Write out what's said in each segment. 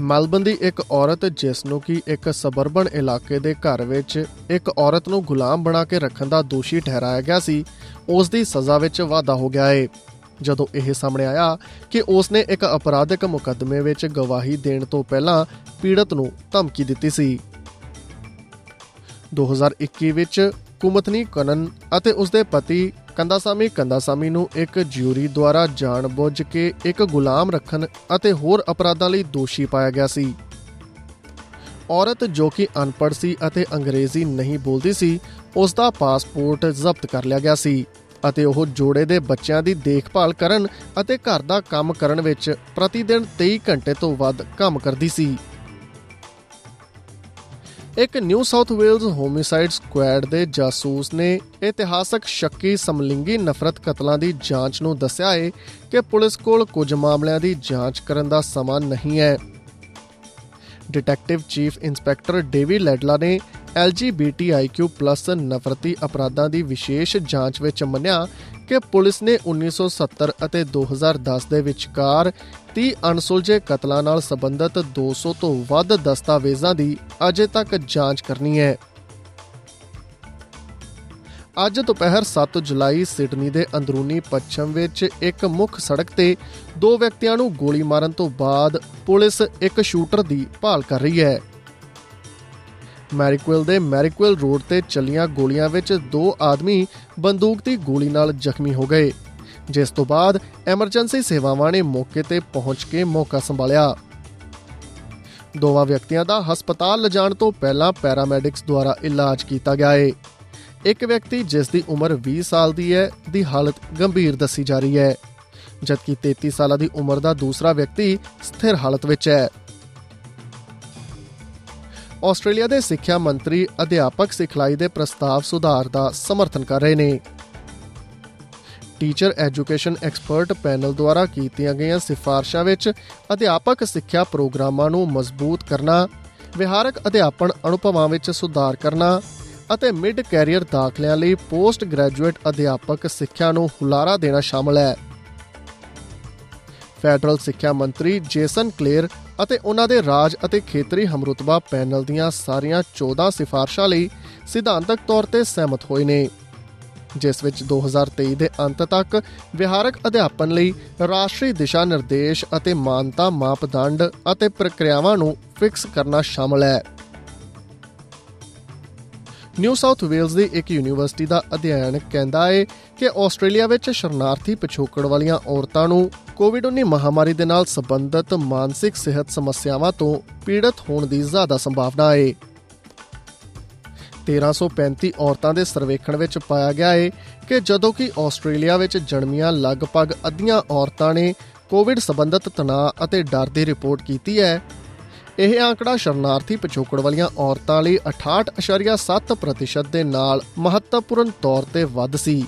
Melbourne ਦੀ ਇੱਕ ਔਰਤ, ਜਿਸ ਨੂੰ ਕਿ ਇੱਕ ਸਬਰਬਨ ਇਲਾਕੇ ਦੇ ਘਰ ਵਿੱਚ ਇੱਕ ਔਰਤ ਨੂੰ ਗੁਲਾਮ ਬਣਾ ਕੇ ਰੱਖਣ ਦਾ ਦੋਸ਼ੀ ਠਹਿਰਾਇਆ ਗਿਆ ਸੀ, ਉਸ ਦੀ ਸਜ਼ਾ ਵਿੱਚ ਵਾਧਾ ਹੋ ਗਿਆ ਹੈ ਜਦੋਂ ਇਹ ਸਾਹਮਣੇ ਆਇਆ ਕਿ ਉਸ ਨੇ ਇੱਕ ਅਪਰਾਧਿਕ ਮੁਕੱਦਮੇ ਵਿੱਚ ਗਵਾਹੀ ਦੇਣ ਤੋਂ ਪਹਿਲਾਂ ਪੀੜਤ ਨੂੰ ਧਮਕੀ ਦਿੱਤੀ ਸੀ। 2021 ਵਿੱਚ ਕੁਮਤਨੀ ਕਨਨ ਅਤੇ ਉਸਦੇ ਪਤੀ ਕੰਦਾਸਾਮੀ ਕੰਦਾਸਾਮੀ ਨੂੰ ਇੱਕ ਜਿਊਰੀ ਦੁਆਰਾ ਜਾਣਬੁੱਝ ਕੇ ਇੱਕ ਗੁਲਾਮ ਰੱਖਣ ਅਤੇ ਹੋਰ ਅਪਰਾਧਾਂ ਲਈ ਦੋਸ਼ੀ ਪਾਇਆ ਗਿਆ ਸੀ। ਔਰਤ ਜੋ ਕਿ ਅਨਪੜ੍ਹ ਸੀ ਅਤੇ ਅੰਗਰੇਜ਼ੀ ਨਹੀਂ ਬੋਲਦੀ ਸੀ, ਉਸ ਦਾ ਪਾਸਪੋਰਟ ਜ਼ਬਤ ਕਰ ਲਿਆ ਗਿਆ ਸੀ ਅਤੇ ਉਹ ਜੋੜੇ ਦੇ ਬੱਚਿਆਂ ਦੀ ਦੇਖਭਾਲ ਕਰਨ ਅਤੇ ਘਰ ਦਾ ਕੰਮ ਕਰਨ ਵਿੱਚ ਪ੍ਰਤੀ ਦਿਨ 23 ਘੰਟੇ ਤੋਂ ਵੱਧ ਕੰਮ ਕਰਦੀ ਸੀ। ਇੱਕ New South Wales homicide squad ਦੇ ਜਾਸੂਸ ਨੇ ਇਤਿਹਾਸਕ ਸ਼ੱਕੀ ਸਮਲਿੰਗੀ ਨਫ਼ਰਤ ਕਤਲਾਂ ਦੀ ਜਾਂਚ ਨੂੰ ਦੱਸਿਆ ਹੈ ਕਿ ਪੁਲਿਸ ਕੋਲ ਕੁਝ ਮਾਮਲਿਆਂ ਦੀ ਜਾਂਚ ਕਰਨ ਦਾ ਸਮਾਂ ਨਹੀਂ ਹੈ। Detective chief inspector Davy Laidlaw ਨੇ LGBTIQ+ ਨਫ਼ਰਤੀ ਅਪਰਾਧਾਂ ਦੀ ਵਿਸ਼ੇਸ਼ ਜਾਂਚ ਵਿੱਚ ਮੰਨਿਆ ਕਿ ਪੁਲਿਸ ਨੇ 1970 ਅਤੇ 2010 ਦੇ ਵਿਚਕਾਰ 30 ਅਣਸੁਲਝੇ ਕਤਲਾਂ ਨਾਲ ਸੰਬੰਧਿਤ 200 ਤੋਂ ਵੱਧ ਦਸਤਾਵੇਜ਼ਾਂ ਦੀ ਅਜੇ ਤੱਕ ਜਾਂਚ ਕਰਨੀ ਹੈ। ਅੱਜ ਦੁਪਹਿਰ 7 ਜੁਲਾਈ ਸਿਡਨੀ ਦੇ ਅੰਦਰੂਨੀ ਪੱਛਮ ਵਿੱਚ ਇੱਕ ਮੁੱਖ ਸੜਕ ਤੇ ਦੋ ਵਿਅਕਤੀਆਂ ਨੂੰ ਗੋਲੀ ਮਾਰਨ ਤੋਂ ਬਾਅਦ ਪੁਲਿਸ ਇੱਕ ਸ਼ੂਟਰ ਦੀ ਭਾਲ ਕਰ ਰਹੀ ਹੈ। ਮੈਰੀਕਵਿਲ ਦੇ ਮੈਰੀਕਵਿਲ ਰੋਡ ਤੇ ਚੱਲੀਆਂ ਗੋਲੀਆਂ ਵਿੱਚ ਦੋ ਆਦਮੀ ਬੰਦੂਕ ਦੀ ਗੋਲੀ ਨਾਲ ਜ਼ਖਮੀ ਹੋ ਗਏ, ਜਿਸ ਤੋਂ ਬਾਅਦ ਐਮਰਜੈਂਸੀ ਸੇਵਾਵਾਂ ਨੇ ਮੌਕੇ ਤੇ ਪਹੁੰਚ ਕੇ ਮੌਕਾ ਸੰਭਾਲਿਆ। ਦੋਵਾਂ ਵਿਅਕਤੀਆਂ ਦਾ ਹਸਪਤਾਲ ਲਿਜਾਣ ਤੋਂ ਪਹਿਲਾਂ ਪੈਰਾਮੈਡਿਕਸ ਦੁਆਰਾ ਇਲਾਜ ਕੀਤਾ ਗਿਆ ਹੈ ਇੱਕ ਵਿਅਕਤੀ ਜਿਸ ਦੀ ਉਮਰ 20 ਸਾਲ ਦੀ ਹੈ, ਦੀ ਹਾਲਤ ਗੰਭੀਰ ਦੱਸੀ ਜਾ ਰਹੀ ਹੈ, ਜਦਕਿ 33 ਸਾਲਾਂ ਦੀ ਉਮਰ ਦਾ ਦੂਸਰਾ ਵਿਅਕਤੀ ਸਥਿਰ ਹਾਲਤ ਵਿੱਚ ਹੈ। ਆਸਟ੍ਰੇਲੀਆ ਦੇ ਸਿੱਖਿਆ ਮੰਤਰੀ ਅਧਿਆਪਕ ਸਿਖਲਾਈ ਦੇ ਪ੍ਰਸਤਾਵ ਸੁਧਾਰ ਦਾ ਸਮਰਥਨ ਕਰ ਰਹੇ ਨੇ। ਟੀਚਰ ਐਜੂਕੇਸ਼ਨ ਐਕਸਪਰਟ ਪੈਨਲ ਦੁਆਰਾ ਕੀਤੀਆਂ ਗਈਆਂ ਸਿਫਾਰਸ਼ਾਂ ਵਿੱਚ ਅਧਿਆਪਕ ਸਿੱਖਿਆ ਪ੍ਰੋਗਰਾਮਾਂ ਨੂੰ ਮਜ਼ਬੂਤ ਕਰਨਾ, ਵਿਹਾਰਕ ਅਧਿਆਪਨ ਅਨੁਭਵਾਂ ਵਿੱਚ ਸੁਧਾਰ ਕਰਨਾ ਅਤੇ ਮਿਡ ਕੈਰੀਅਰ ਦਾਖਲਿਆਂ ਲਈ ਪੋਸਟ ਗ੍ਰੈਜੂਏਟ ਅਧਿਆਪਕ ਸਿੱਖਿਆ ਨੂੰ ਹੁਲਾਰਾ ਦੇਣਾ ਸ਼ਾਮਲ ਹੈ। ਫੈਡਰਲ ਸਿੱਖਿਆ ਮੰਤਰੀ ਜੇਸਨ ਕਲੇਅਰ ਅਤੇ ਉਹਨਾਂ ਦੇ ਰਾਜ ਅਤੇ ਖੇਤਰੀ ਹਮਰੁਤਬਾ ਪੈਨਲ ਦੀਆਂ ਸਾਰੀਆਂ 14 ਸਿਫਾਰਸ਼ਾਂ ਲਈ ਸਿਧਾਂਤਕ ਤੌਰ ਤੇ ਸਹਿਮਤ ਹੋਏ ਨੇ, ਜਿਸ ਵਿੱਚ 2023 ਦੇ ਅੰਤ ਤੱਕ ਵਿਹਾਰਕ ਅਧਿਆਪਨ ਲਈ ਰਾਸ਼ਟਰੀ ਦਿਸ਼ਾ ਨਿਰਦੇਸ਼ ਅਤੇ ਮਾਨਤਾ ਮਾਪਦੰਡ ਅਤੇ ਪ੍ਰਕਿਰਿਆਵਾਂ ਨੂੰ ਫਿਕਸ ਕਰਨਾ ਸ਼ਾਮਲ ਹੈ। ਨਿਊ ਸਾਊਥ ਵੇਲਜ਼ ਦੀ ਇੱਕ ਯੂਨੀਵਰਸਿਟੀ ਦਾ ਅਧਿਐਨ ਕਹਿੰਦਾ ਹੈ ਕਿ ਆਸਟ੍ਰੇਲੀਆ ਵਿੱਚ ਸ਼ਰਨਾਰਥੀ ਪਿਛੋਕੜ ਵਾਲੀਆਂ ਔਰਤਾਂ ਨੂੰ ਕੋਵਿਡ-19 ਮਹਾਮਾਰੀ ਦੇ ਨਾਲ ਸੰਬੰਧਿਤ ਮਾਨਸਿਕ ਸਿਹਤ ਸਮੱਸਿਆਵਾਂ ਤੋਂ ਪੀੜਤ ਹੋਣ ਦੀ ਜ਼ਿਆਦਾ ਸੰਭਾਵਨਾ ਹੈ। 1335 ਔਰਤਾਂ ਦੇ ਸਰਵੇਖਣ ਵਿੱਚ ਪਾਇਆ ਗਿਆ ਹੈ ਕਿ ਜਦੋਂ ਕਿ ਆਸਟ੍ਰੇਲੀਆ ਵਿੱਚ ਜਨਮੀਆਂ ਲਗਭਗ ਅੱਧੀਆਂ ਔਰਤਾਂ ਨੇ ਕੋਵਿਡ ਸੰਬੰਧਿਤ ਤਣਾਅ ਅਤੇ ਡਰ ਦੀ ਰਿਪੋਰਟ ਕੀਤੀ ਹੈ। ਇਹ ਆંકੜਾ ਸ਼ਰਨਾਰਥੀ ਪਿਛੋਕੜ ਵਾਲੀਆਂ ਔਰਤਾਂ ਲਈ 68.7% ਦੇ ਨਾਲ ਮਹੱਤਵਪੂਰਨ ਤੌਰ ਤੇ ਵੱਧ ਸੀ।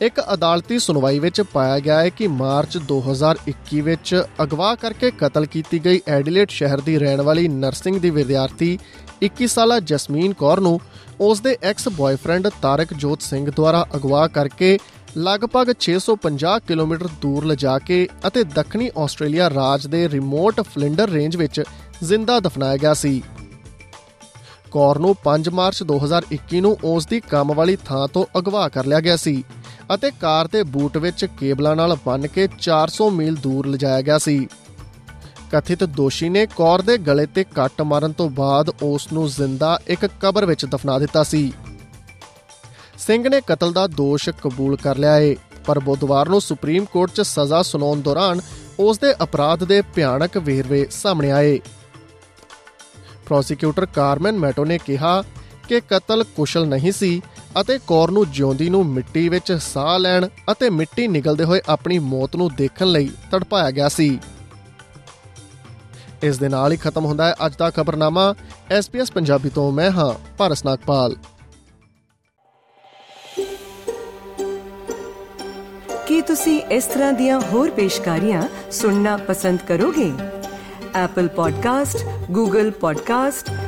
ਇੱਕ ਅਦਾਲਤੀ ਸੁਣਵਾਈ ਵਿੱਚ ਪਾਇਆ ਗਿਆ ਹੈ ਕਿ ਮਾਰਚ 2021 ਵਿੱਚ ਅਗਵਾ ਕਰਕੇ ਕਤਲ ਕੀਤੀ ਗਈ ਐਡੀਲੇਟ ਸ਼ਹਿਰ ਦੀ ਰਹਿਣ ਵਾਲੀ ਨਰਸਿੰਗ ਦੀ ਵਿਦਿਆਰਥੀ 21 ਸਾਲਾ ਜਸਮੀਨ ਕੌਰ ਨੂੰ ਉਸ ਦੇ ਐਕਸ ਬॉयਫ੍ਰੈਂਡ ਤਾਰਕ ਜੋਤ ਸਿੰਘ ਦੁਆਰਾ ਅਗਵਾ ਕਰਕੇ ਲਗਭਗ 650 ਕਿਲੋਮੀਟਰ ਦੂਰ ਲਿਜਾ ਕੇ ਅਤੇ ਦੱਖਣੀ ਆਸਟ੍ਰੇਲੀਆ ਰਾਜ ਦੇ ਰਿਮੋਟ ਫਲਿੰਡਰ ਰੇਂਜ ਵਿੱਚ ਜ਼ਿੰਦਾ ਦਫਨਾਇਆ ਗਿਆ ਸੀ। ਕੌਰ ਨੂੰ 5 ਮਾਰਚ 2021 ਨੂੰ ਉਸ ਦੀ ਕੰਮ ਵਾਲੀ ਥਾਂ ਤੋਂ ਅਗਵਾ ਕਰ ਲਿਆ ਗਿਆ ਸੀ। ਅਤੇ ਕਾਰ ਦੇ ਬੂਟ ਵਿੱਚ ਕੇਬਲਾਂ ਨਾਲ ਬੰਨ ਕੇ 400 ਮੀਲ ਦੂਰ ਲਿਜਾਇਆ ਗਿਆ ਸੀ। ਕਥਿਤ ਦੋਸ਼ੀ ਨੇ ਕੌਰ ਦੇ ਗਲੇ ਤੇ ਕੱਟ ਮਾਰਨ ਤੋਂ ਬਾਅਦ ਉਸ ਨੂੰ ਜ਼ਿੰਦਾ ਇੱਕ ਕਬਰ ਵਿੱਚ ਦਫਨਾ ਦਿੱਤਾ ਸੀ। ਸਿੰਘ ਨੇ ਕਤਲ ਦਾ ਦੋਸ਼ ਕਬੂਲ ਕਰ ਲਿਆ ਹੈ ਪਰ ਬੁੱਧਵਾਰ ਨੂੰ ਸੁਪਰੀਮ ਕੋਰਟ 'ਚ ਸਜ਼ਾ ਸੁਣਾਉਣ ਦੌਰਾਨ ਉਸ ਦੇ ਅਪਰਾਧ ਦੇ ਭਿਆਨਕ ਵੇਰਵੇ ਸਾਹਮਣੇ ਆਏ। ਪ੍ਰੋਸੀਕਿਊਟਰ ਕਾਰਮਨ ਮੈਟੋ ਨੇ ਕਿਹਾ ਕਿ ਕਤਲ ਕੁਸ਼ਲ ਨਹੀਂ ਸੀ ਅਤੇ ਕੌਰ ਨੂੰ ਜਿਉਂਦੀ ਨੂੰ ਮਿੱਟੀ ਵਿੱਚ ਸਾਹ ਲੈਣ ਅਤੇ ਮਿੱਟੀ ਨਿਗਲਦੇ ਹੋਏ ਆਪਣੀ ਮੌਤ ਨੂੰ ਦੇਖਣ ਲਈ ਤੜਪਾਇਆ ਗਿਆ ਸੀ। ਇਸ ਦੇ ਨਾਲ ਹੀ ਖਤਮ ਹੁੰਦਾ ਹੈ ਅੱਜ ਦਾ ਖਬਰਨਾਮਾ। ਐਸਪੀਐਸ ਪੰਜਾਬੀ ਤੋਂ ਮੈਂ ਹਾਂ, ਭਾਰਤ ਨਾਗਪਾਲ। ਕੀ ਤੁਸੀਂ ਇਸ ਤਰ੍ਹਾਂ ਦੀਆਂ ਹੋਰ ਪੇਸ਼ਕਾਰੀਆਂ ਸੁਣਨਾ ਪਸੰਦ ਕਰੋਗੇ? Apple Podcast, Google Podcast